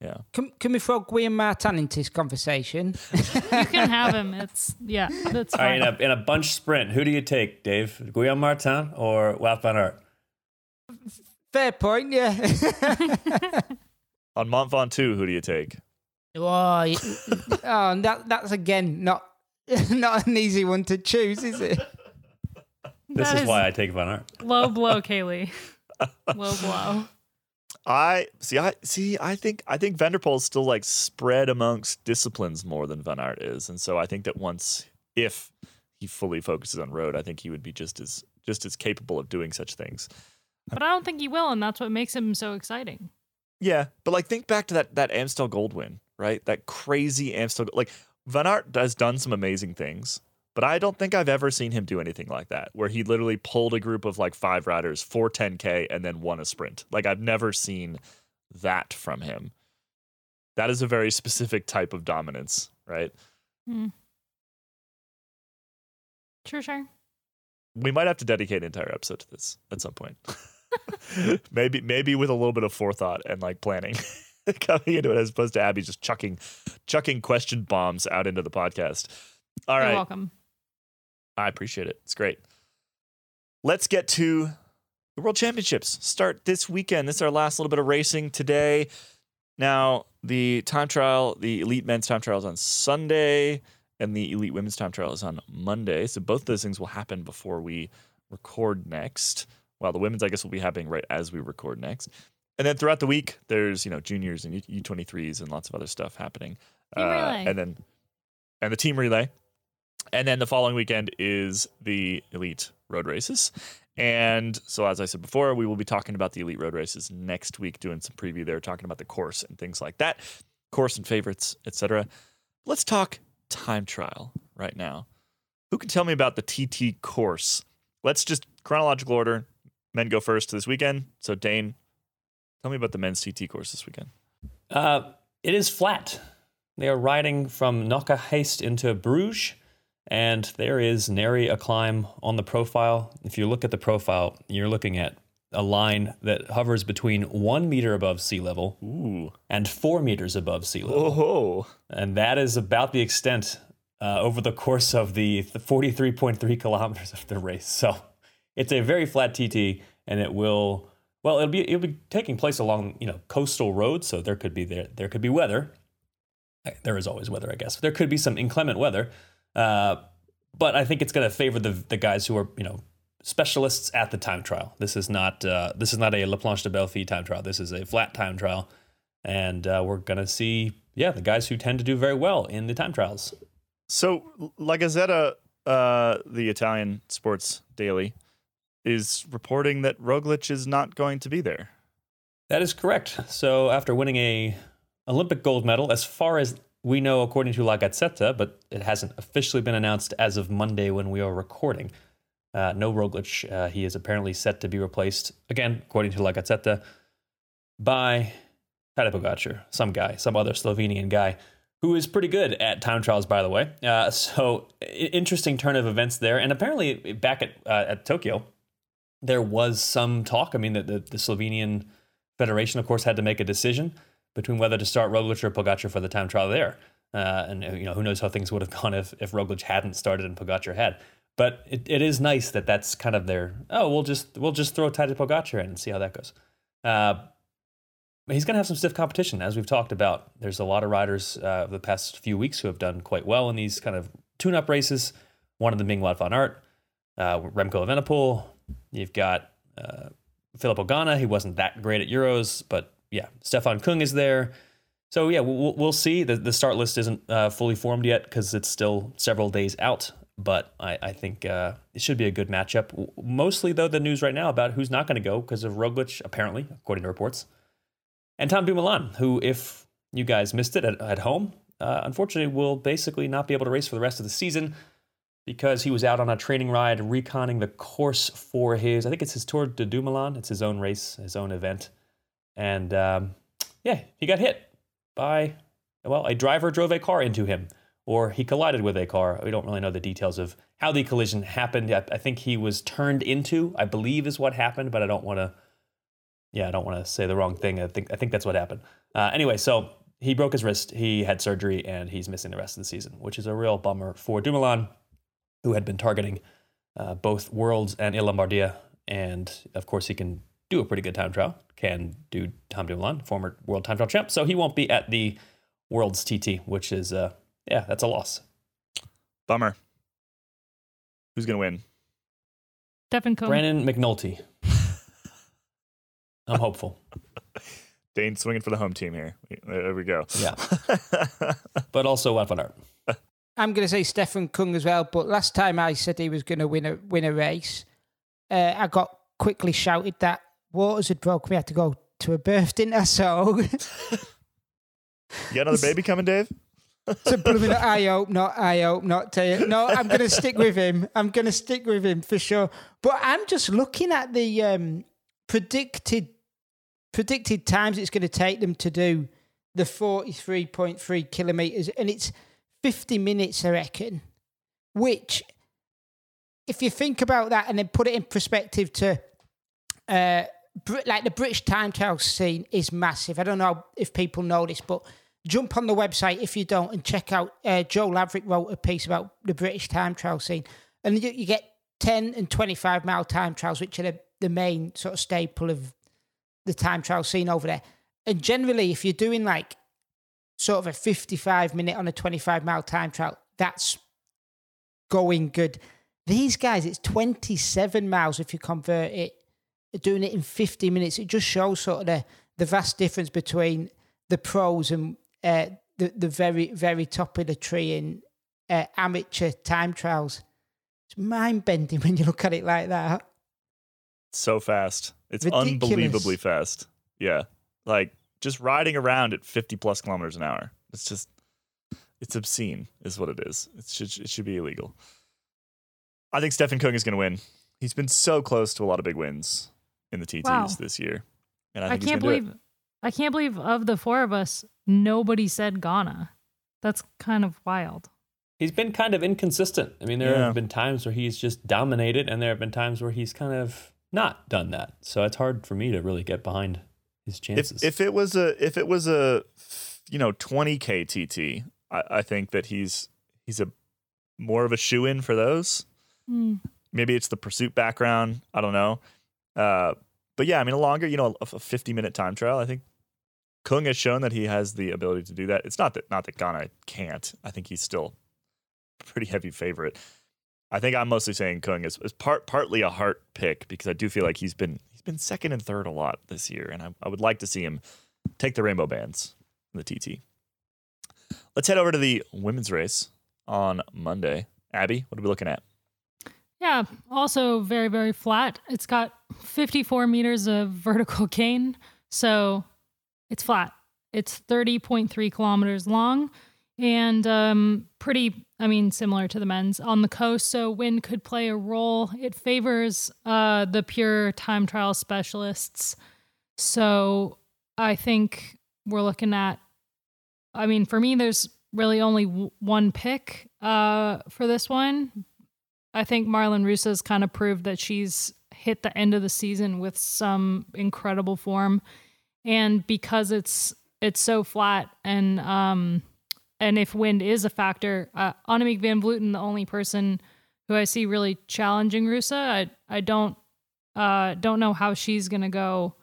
A: Yeah.
B: can, can we throw Guillaume Martin into this conversation?
C: You can have him. It's yeah, that's
E: All right,
C: fine.
E: in a, in a bunch sprint, who do you take, Dave? Guillaume Martin or Wout van Aert?
B: Fair point, yeah.
A: On Mont Ventoux, who do you take?
B: oh, y- oh, that, that's again not not an easy one to choose, is it?
E: This is why I take Van Aert.
C: low blow, Caley. low blow.
A: I see. I see. I think. I think van der Poel is still like spread amongst disciplines more than Van Aert is, and so I think that once, if he fully focuses on road, I think he would be just as just as capable of doing such things.
C: But I don't think he will, and that's what makes him so exciting.
A: Yeah, but like think back to that that Amstel Gold win, right? That crazy Amstel. Like Van Aert has done some amazing things, but I don't think I've ever seen him do anything like that, where he literally pulled a group of like five riders for 10k and then won a sprint. Like I've never seen that from him. That is a very specific type of dominance, right? Hmm.
C: Sure, sure.
A: We might have to dedicate an entire episode to this at some point. maybe maybe with a little bit of forethought and like planning coming into it as opposed to Abby just chucking chucking question bombs out into the podcast. All
C: You're
A: right.
C: welcome.
A: I appreciate it. It's great. Let's get to the World Championships. Start this weekend. This is our last little bit of racing today. Now, the time trial, the elite men's time trial is on Sunday, and the elite women's time trial is on Monday. So both those things will happen before we record next. Well, the women's, I guess, will be happening right as we record next. And then throughout the week, there's you know juniors and U twenty threes and lots of other stuff happening.
C: Team uh, relay.
A: and then and the team relay. And then the following weekend is the elite road races. And so, as I said before, we will be talking about the elite road races next week, doing some preview there, talking about the course and things like that, course and favorites, etc. Let's talk time trial right now. Who can tell me about the TT course? Let's just chronological order. Men go first this weekend. So, Dane, tell me about the men's TT course this weekend.
E: Uh, it is flat. They are riding from Knokke-Heist into Bruges, and there is nary a climb on the profile. If you look at the profile, you're looking at a line that hovers between one meter above sea level
A: Ooh.
E: and four meters above sea level.
A: Oh.
E: And that is about the extent uh, over the course of the, the 43.3 kilometers of the race. So it's a very flat TT, and it will well, it'll be it'll be taking place along you know coastal roads, so there could be there there could be weather. There is always weather, I guess. There could be some inclement weather, uh, but I think it's going to favor the the guys who are you know specialists at the time trial. This is not uh, this is not a La Planche des Belles Filles time trial. This is a flat time trial, and uh, we're going to see yeah the guys who tend to do very well in the time trials.
A: So, La Gazzetta, uh, the Italian sports daily, is reporting that Roglic is not going to be there.
E: That is correct. So after winning a Olympic gold medal, as far as we know, according to La Gazzetta, but it hasn't officially been announced as of Monday when we are recording. Uh, no Roglic. Uh, he is apparently set to be replaced again, according to La Gazzetta, by Tadej Pogacar, some guy, some other Slovenian guy who is pretty good at time trials, by the way. Uh, so interesting turn of events there, and apparently back at uh, at Tokyo, there was some talk. I mean, the, the, the Slovenian Federation, of course, had to make a decision between whether to start Roglic or Pogacar for the time trial there. Uh, and you know who knows how things would have gone if, if Roglic hadn't started and Pogacar had. But it, it is nice that that's kind of their oh we'll just we'll just throw Tadej Pogacar in and see how that goes. Uh, he's going to have some stiff competition as we've talked about. There's a lot of riders uh, the past few weeks who have done quite well in these kind of tune-up races. One of them being Wout van Aert, uh, Remco Evenepoel. You've got uh, Filippo Ganna. He wasn't that great at Euros, but yeah, Stefan Kung is there. So yeah, we'll, we'll see. The, the start list isn't uh, fully formed yet because it's still several days out. But I, I think uh, it should be a good matchup. Mostly though, the news right now about who's not going to go because of Roglic, apparently, according to reports, and Tom Dumoulin, who, if you guys missed it at, at home, uh, unfortunately will basically not be able to race for the rest of the season because he was out on a training ride reconning the course for his, I think it's his Tour de Dumoulin. It's his own race, his own event. And um, yeah, he got hit by, well, a driver drove a car into him or he collided with a car. We don't really know the details of how the collision happened. I, I think he was turned into, I believe is what happened, but I don't want to, yeah, I don't want to say the wrong thing. I think, I think that's what happened. Uh, anyway, so he broke his wrist, he had surgery, and he's missing the rest of the season, which is a real bummer for Dumoulin who had been targeting uh, both Worlds and Il Lombardia. And of course, he can do a pretty good time trial, can do Tom Dumoulin, former world time trial champ. So he won't be at the Worlds TT, which is, uh, yeah, that's a loss.
A: Bummer. Who's going to win?
C: Stefan Kung.
E: Brandon McNulty. I'm hopeful.
A: Dane swinging for the home team here. There we go.
E: Yeah. but also Wout van Aert.
B: I'm going to say Stefan Kung as well, but last time I said he was going to win a win a race, uh, I got quickly shouted that waters had broke. We had to go to a birth, didn't I? So,
A: you got another baby coming, Dave?
B: so blooming, I hope not. I hope not. Tell you. No, I'm going to stick with him. I'm going to stick with him for sure. But I'm just looking at the um, predicted predicted times it's going to take them to do the 43.3 kilometers, and it's 50 minutes, I reckon. Which, if you think about that and then put it in perspective to, uh, like the British time trial scene is massive. I don't know if people know this, but jump on the website if you don't and check out. Uh, Joe Laverick wrote a piece about the British time trial scene, and you, you get 10 and 25 mile time trials, which are the, the main sort of staple of the time trial scene over there. And generally, if you're doing like sort of a 55 minute on a 25 mile time trial, that's going good. These guys, it's 27 miles if you convert it, doing it in 50 minutes. It just shows sort of the, the vast difference between the pros and uh, the, the very, very top of the tree in, uh, amateur time trials. It's mind bending when you look at it like that.
A: so fast. It's
B: Ridiculous.
A: unbelievably fast. Yeah. Like just riding around at 50 plus kilometers an hour. It's just, it's obscene, is what it is. It should, it should be illegal. I think Stefan Kung is going to win. He's been so close to a lot of big wins in the TTs
C: Wow.
A: this year. And I,
C: I,
A: think he's
C: can't
A: gonna do it.
C: believe I can't believe of the four of us, nobody said Ganna. That's kind of wild.
E: He's been kind of inconsistent. I mean, there
A: Yeah.
E: have been times where he's just dominated, and there have been times where he's kind of not done that. So it's hard for me to really get behind his chances.
A: if if it was a if it was a you know 20k TT, I, I think that he's he's a more of a shoe in for those.
C: Hmm.
A: Maybe it's the pursuit background. I don't know. Uh, but yeah, I mean, a longer, you know, a, a 50 minute time trial. I think Kung has shown that he has the ability to do that. It's not that not that Ganna can't. I think he's still pretty heavy favorite. I think I'm mostly saying Kung is, is part partly a heart pick because I do feel like he's been he's been second and third a lot this year, and I, I would like to see him take the rainbow bands in the TT. Let's head over to the women's race on Monday. Abby, what are we looking at?
C: Yeah, also very, very flat. It's got 54 meters of vertical gain, so it's flat. It's 30.3 kilometers long and um, pretty, I mean, similar to the men's on the coast. So wind could play a role. It favors uh, the pure time trial specialists. So I think we're looking at, I mean, for me, there's really only w- one pick uh, for this one. I think Marlen Reusser's kind of proved that she's hit the end of the season with some incredible form, and because it's it's so flat and um and if wind is a factor, uh, Annemiek van Vleuten, the only person who I see really challenging Reusser, I I don't uh don't know how she's gonna go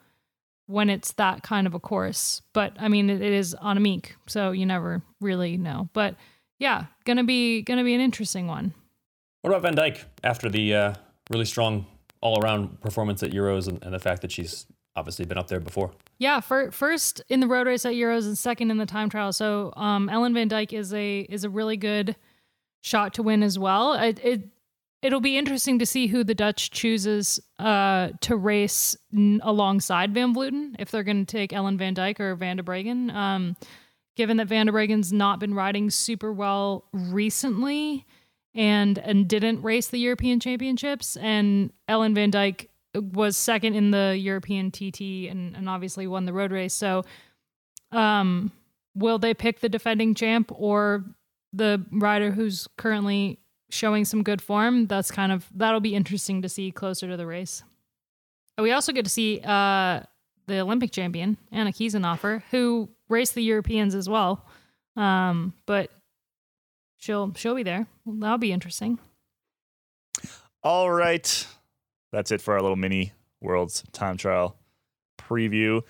C: when it's that kind of a course. But I mean, it, it is Annemiek, so you never really know. But yeah, gonna be gonna be an interesting one.
E: What about Van Dijk after the uh, really strong all around performance at Euros and, and the fact that she's obviously been up there before?
C: Yeah, fir- first in the road race at Euros and second in the time trial. So um, Ellen Van Dijk is a is a really good shot to win as well. It, it it'll be interesting to see who the Dutch chooses uh, to race n- alongside Van Vleuten if they're going to take Ellen Van Dijk or Van der Breggen. Um, given that Van der Breggen's not been riding super well recently and and didn't race the European Championships, and Ellen Van Dijk was second in the European TT and, and obviously won the road race. So, um, will they pick the defending champ or the rider who's currently showing some good form? That's kind of that'll be interesting to see closer to the race. We also get to see uh, the Olympic champion Anna Kiesenhofer, who raced the Europeans as well, um, but she'll she'll be there. That'll be interesting.
A: All right. That's it for our little mini Worlds time trial preview.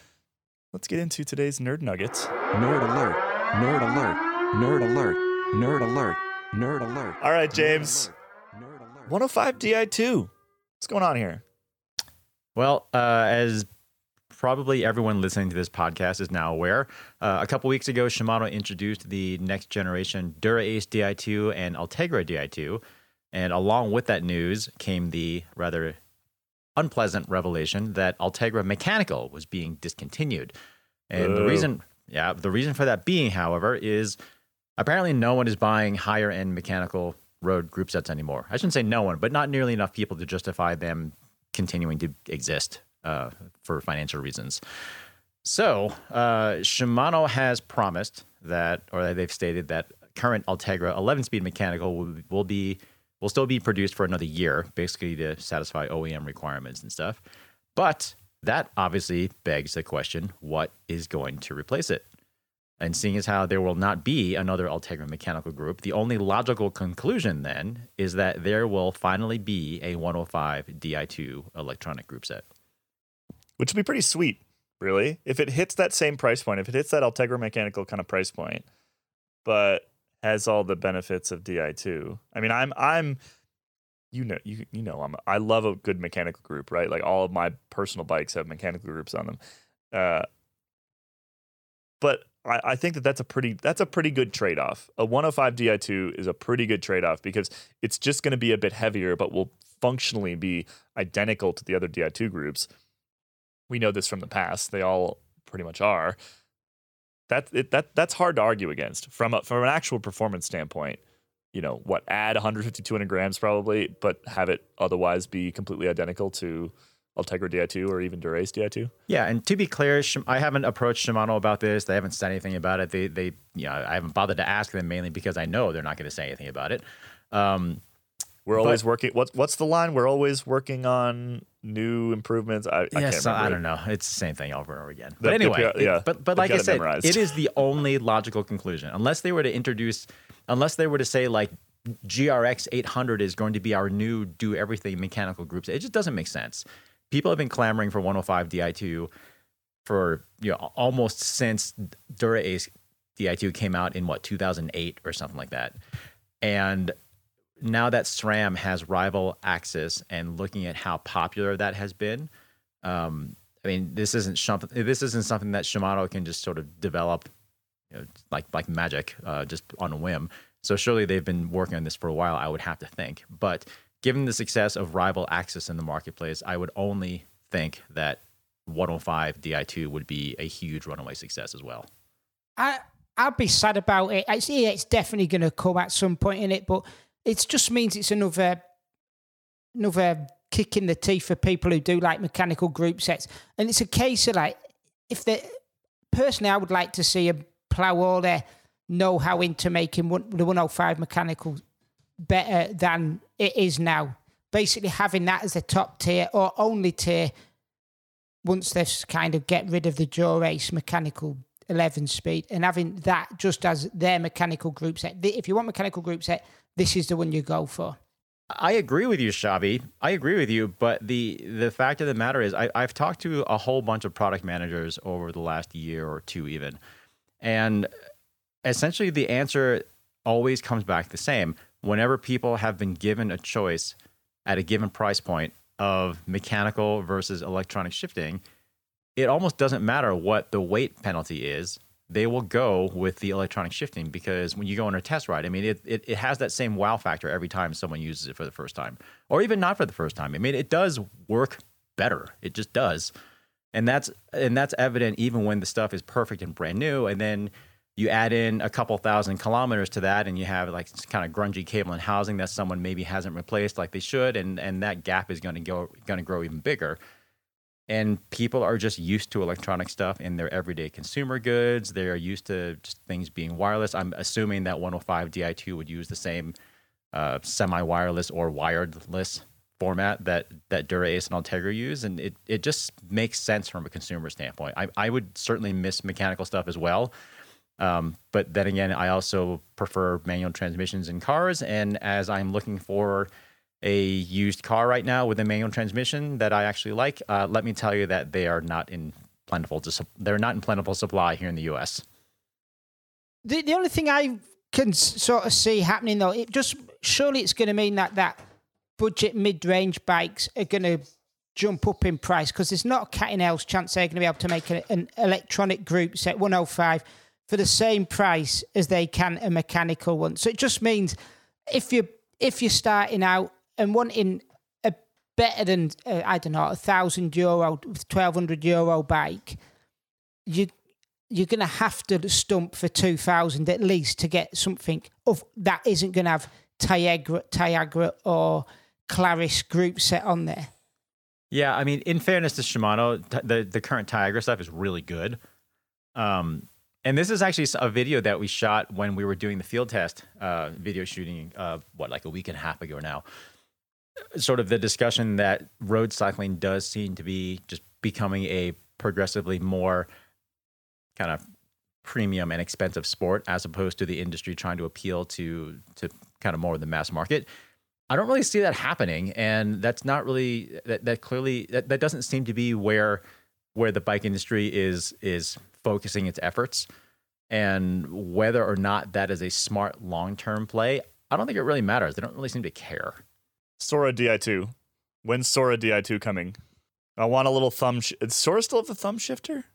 A: Let's get into today's nerd nuggets.
F: Nerd alert. Nerd alert. Nerd alert. Nerd alert. Nerd alert.
A: All right, James.
F: Nerd alert.
A: 105 Di2. What's going on here?
D: Well, uh, as probably everyone listening to this podcast is now aware, uh, a couple weeks ago, Shimano introduced the next generation Dura Ace Di2 and Ultegra Di2. And along with that news came the rather unpleasant revelation that Ultegra Mechanical was being discontinued. And the reason, yeah, the reason for that being, however, is apparently no one is buying higher end mechanical road group sets anymore. I shouldn't say no one, but not nearly enough people to justify them continuing to exist uh, for financial reasons. So uh, Shimano has promised that, or they've stated that current Ultegra 11-speed mechanical will, will be will still be produced for another year, basically to satisfy OEM requirements and stuff. But that obviously begs the question: What is going to replace it? And seeing as how there will not be another Ultegra mechanical group, the only logical conclusion then is that there will finally be a 105 Di2 electronic group set.
A: Which would be pretty sweet, really. If it hits that same price point, if it hits that Ultegra mechanical kind of price point, but has all the benefits of Di2. I mean, I'm I'm you know you you know I'm I love a good mechanical group, right? Like all of my personal bikes have mechanical groups on them. Uh but I, I think that that's a pretty that's a pretty good trade off. A 105 Di2 is a pretty good trade off because it's just going to be a bit heavier, but will functionally be identical to the other Di2 groups. We know this from the past; they all pretty much are. That it, that that's hard to argue against from a, from an actual performance standpoint. You know what? Add 150 200 grams probably, but have it otherwise be completely identical to Ultegra Di2 or even Dura-Ace Di2.
D: Yeah, and to be clear, I haven't approached Shimano about this. They haven't said anything about it. They, they, you know, I haven't bothered to ask them mainly because I know they're not going to say anything about it. Um,
A: We're
D: But-
A: always working. What's what's the line? We're always working on new improvements. I, I can't
D: yes,
A: remember.
D: I don't know. It's the same thing over and over again. But
A: the
D: anyway,
A: PR
D: it-
A: yeah,
D: but but like I said,
A: memorized.
D: it is the only logical conclusion. Unless they were to introduce, unless they were to say like GRX 800 is going to be our new do everything mechanical groups, it just doesn't make sense. People have been clamoring for 105 Di2 for you know almost since Dura Ace Di2 came out in what 2008 or something like that, and now that SRAM has Rival AXS and looking at how popular that has been, um, I mean, this isn't something. This isn't something that Shimano can just sort of develop, you know, like like magic, uh, just on a whim. So surely they've been working on this for a while. I would have to think, but given the success of Rival AXS in the marketplace, I would only think that 105 Di2 would be a huge runaway success as well.
B: I I'd be sad about it. I see it's definitely going to come at some point in it, but it just means it's another another kick in the teeth for people who do like mechanical group sets. And it's a case of like if they personally, I would like to see them plough all their know-how into making one, the 105 mechanical better than it is now. Basically, having that as the top tier or only tier once they've kind of get rid of the Jaw race mechanical 11 speed and having that just as their mechanical group set. If you want mechanical group set, this is the one you go for.
D: I agree with you, Shabi. I agree with you, but the the fact of the matter is, I, I've talked to a whole bunch of product managers over the last year or two, even, and essentially the answer always comes back the same. Whenever people have been given a choice at a given price point of mechanical versus electronic shifting, it almost doesn't matter what the weight penalty is. They will go with the electronic shifting because when you go on a test ride, I mean, it, it, it has that same wow factor every time someone uses it for the first time, or even not for the first time. I mean, it does work better. It just does, and that's and that's evident even when the stuff is perfect and brand new. And then you add in a couple thousand kilometers to that, and you have like kind of grungy cable and housing that someone maybe hasn't replaced like they should, and and that gap is going to go going to grow even bigger and people are just used to electronic stuff in their everyday consumer goods. They're used to just things being wireless. I'm assuming that 105 Di2 would use the same uh, semi-wireless or wireless format that that Dura-Ace and Ultegra use, and it it just makes sense from a consumer standpoint. I I would certainly miss mechanical stuff as well. Um, but then again, I also prefer manual transmissions in cars, and as I'm looking for a used car right now with a manual transmission that I actually like, uh, let me tell you that they are not in plentiful. They're not in plentiful supply here in the U.S.
B: The, the only thing I can sort of see happening though, it just surely it's going to mean that that budget mid-range bikes are going to jump up in price because there's not a cat in hell's chance they're going to be able to make a, an electronic group set 105 for the same price as they can a mechanical one. So it just means if you if you're starting out and wanting a better than uh, I don't know a thousand euro, twelve hundred euro bike, you you're going to have to stump for 2000 at least to get something of that isn't going to have Tiagra, Tiagra or Claris group set on there.
D: Yeah, I mean, in fairness to Shimano, the the current Tiagra stuff is really good. Um, and this is actually a video that we shot when we were doing the field test uh, video shooting, uh, what, like a week and a half ago now. Sort of the discussion that road cycling does seem to be just becoming a progressively more kind of premium and expensive sport as opposed to the industry trying to appeal to to kind of more of the mass market. I don't really see that happening, and that's not really that, that clearly that, that doesn't seem to be where where the bike industry is is focusing its efforts. And whether or not that is a smart long term play, I don't think it really matters. They don't really seem to care.
A: Sora Di2. When's Sora Di2 coming? I want a little thumb. Sh- Does Sora still have the thumb shifter?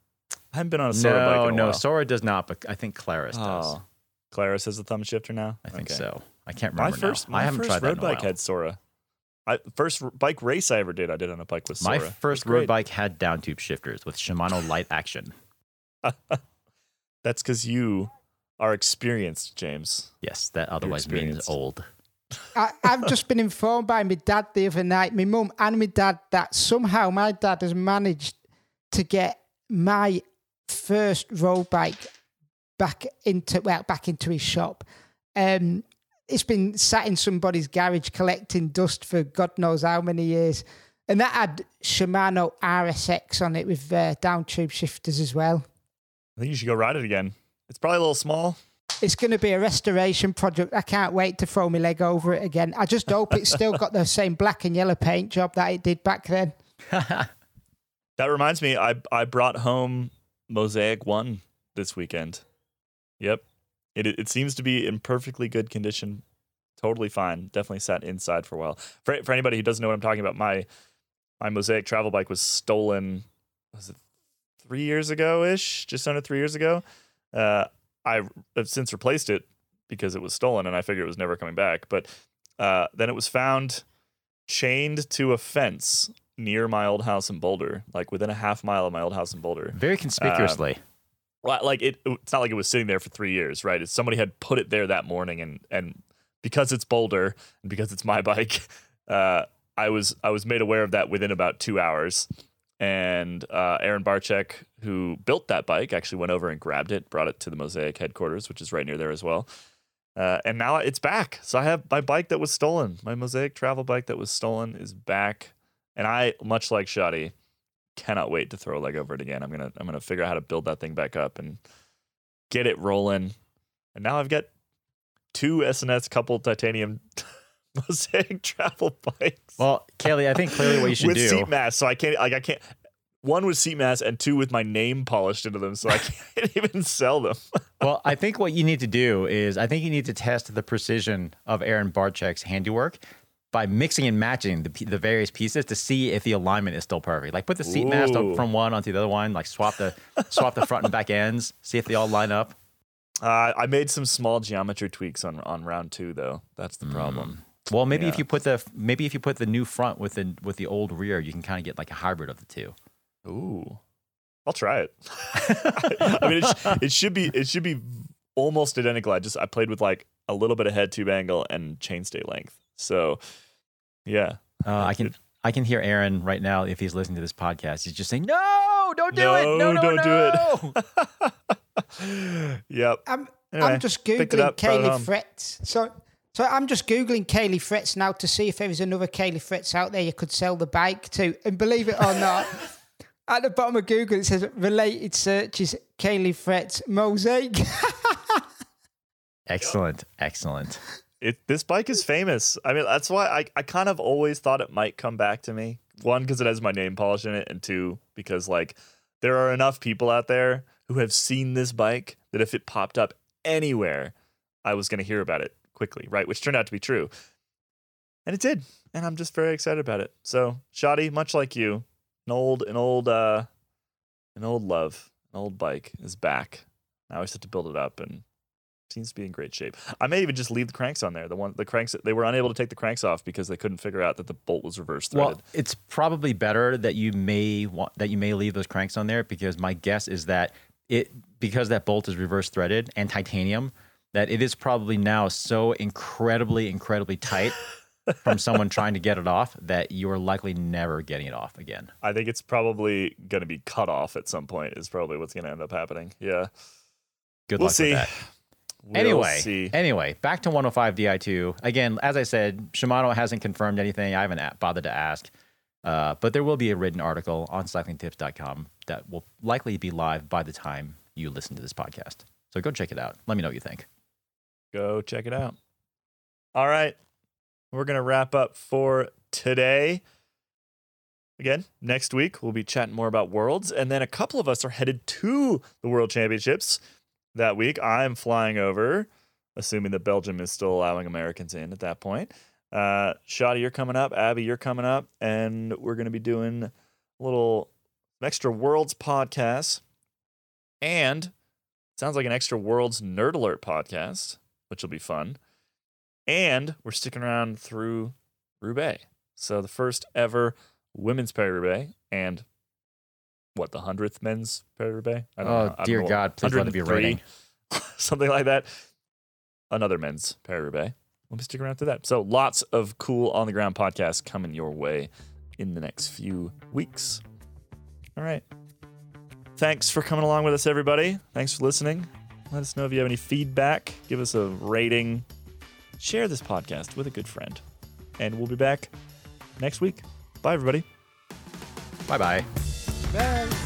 A: I haven't been on a Sora bike
D: No,
A: in a
D: no,
A: while.
D: Sora does not, but I think Claris oh. does.
A: Oh, Claris has a thumb shifter now.
D: I think
A: Okay.
D: so. I can't remember.
A: My first,
D: now.
A: my
D: I haven't
A: first
D: tried
A: road
D: in
A: bike had Sora. I first bike race I ever did, I did on a bike with Sora.
D: My first road bike had down tube shifters with Shimano light action.
A: That's because you are experienced, James.
D: Yes, that otherwise means old.
B: I, I've just been informed by my dad the other night, my mum and my dad, that somehow my dad has managed to get my first road bike back into well back into his shop. Um, it's been sat in somebody's garage collecting dust for God knows how many years, and that had Shimano RSX on it with uh, down tube shifters as well.
A: I think you should go ride it again. It's probably a little small.
B: It's going to be a restoration project. I can't wait to throw my leg over it again. I just hope it's still got the same black and yellow paint job that it did back then.
A: That reminds me, I I brought home Mosaic One this weekend. Yep, it it seems to be in perfectly good condition, totally fine. Definitely sat inside for a while. For for anybody who doesn't know what I'm talking about, my my Mosaic travel bike was stolen. Was it three years ago ish? Just under three years ago. Uh, I have since replaced it because it was stolen, and I figured it was never coming back. But uh, then it was found chained to a fence near my old house in Boulder, like within a half mile of my old house in Boulder.
D: Very conspicuously.
A: Well, like it, it's not like it was sitting there for three years, right? It's somebody had put it there that morning, and and because it's Boulder and because it's my bike, uh, I was I was made aware of that within about two hours. And uh, Aaron Barcheck, who built that bike, actually went over and grabbed it, brought it to the Mosaic headquarters, which is right near there as well. Uh, and now it's back. So I have my bike that was stolen. My Mosaic travel bike that was stolen is back. And I, much like Shoddy, cannot wait to throw a leg over it again. I'm gonna I'm gonna figure out how to build that thing back up and get it rolling. And now I've got two SNS coupled titanium Mosaic travel bikes.
D: Well, Caley, I think clearly what you should
A: with
D: do.
A: With seat mast, so I can't like I can't one with seat mast and two with my name polished into them, so I can't even sell them.
D: well, I think what you need to do is I think you need to test the precision of Aaron Barcheck's handiwork by mixing and matching the, the various pieces to see if the alignment is still perfect. Like put the seat
A: Ooh.
D: up from one onto the other one, like swap the swap the front and back ends, see if they all line up.
A: Uh, I made some small geometry tweaks on on round two, though. That's the problem.
D: Well, maybe if you put the maybe if you put the new front with the with the old rear, you can kind of get like a hybrid of the two.
A: Ooh, I'll try it. I mean, it, sh- it should be it should be almost identical. I just I played with like a little bit of head tube angle and chainstay length. So, yeah,
D: Uh, I can I can hear Aaron right now if he's listening to this podcast. He's just saying, "No, don't do it. No, no,
A: don't
D: no."
A: do it. yep.
B: I'm,
A: Anyway,
B: I'm just googling
A: up, Caley
B: Fritz. So, so I'm just googling Caley Fretz now to see if there is another Caley Fretz out there you could sell the bike to. And believe it or not, at the bottom of Google it says related searches Caley Fretz mosaic.
D: Excellent, excellent.
A: it this bike is famous. I mean, that's why I, I kind of always thought it might come back to me. One, because it has my name polished in it, and two, because like there are enough people out there who have seen this bike that if it popped up anywhere, I was going to hear about it quickly, right? Which turned out to be true, and it did, and I'm just very excited about it. So, Shoddy, much like you, an old an old uh an old love, an old bike is back. Now I just have to build it up and seems to be in great shape. I may even just leave the cranks on there. The one the cranks they were unable to take the cranks off because they couldn't figure out that the bolt was reverse threaded.
D: Well, it's probably better that you may want that you may leave those cranks on there because my guess is that it because that bolt is reverse threaded and titanium that it is probably now so incredibly incredibly tight from someone trying to get it off that you are likely never getting it off again.
A: I think it's probably going to be cut off at some point. Is probably what's going to end up happening. Yeah,
D: Good
A: we'll
D: luck
A: see.
D: with that.
A: We'll
D: anyway,
A: see.
D: anyway, back to 105 Di2. Again, as I said, Shimano hasn't confirmed anything. I haven't bothered to ask. Uh, but there will be a written article on cyclingtips.com that will likely be live by the time you listen to this podcast. So go check it out. Let me know what you think.
A: go check it out. All right. We're going to wrap up for today. Again, next week we'll be chatting more about worlds. And then a couple of us are headed to the World Championships that week. I'm flying over, assuming that Belgium is still allowing Americans in at that point. Uh, Shoddy, you're coming up. Abby, you're coming up. And we're going to be doing a little extra worlds podcast And sounds like an extra World's Nerd Alert podcast, which will be fun. And we're sticking around through Roubaix. So the first ever women's Paris Roubaix and what, the 100th men's Paris Roubaix? I don't oh, know. I
D: Oh,
A: don't
D: dear
A: know.
D: God, please let it be
A: 103, something like that. Another men's Paris Roubaix. We'll be sticking around to that. So lots of cool on the ground podcasts coming your way in the next few weeks. All right. Thanks for coming along with us, everybody. Thanks for listening. Let us know if you have any feedback. Give us a rating. Share this podcast with a good friend. And we'll be back next week. Bye, everybody.
D: Bye bye.
B: Bye.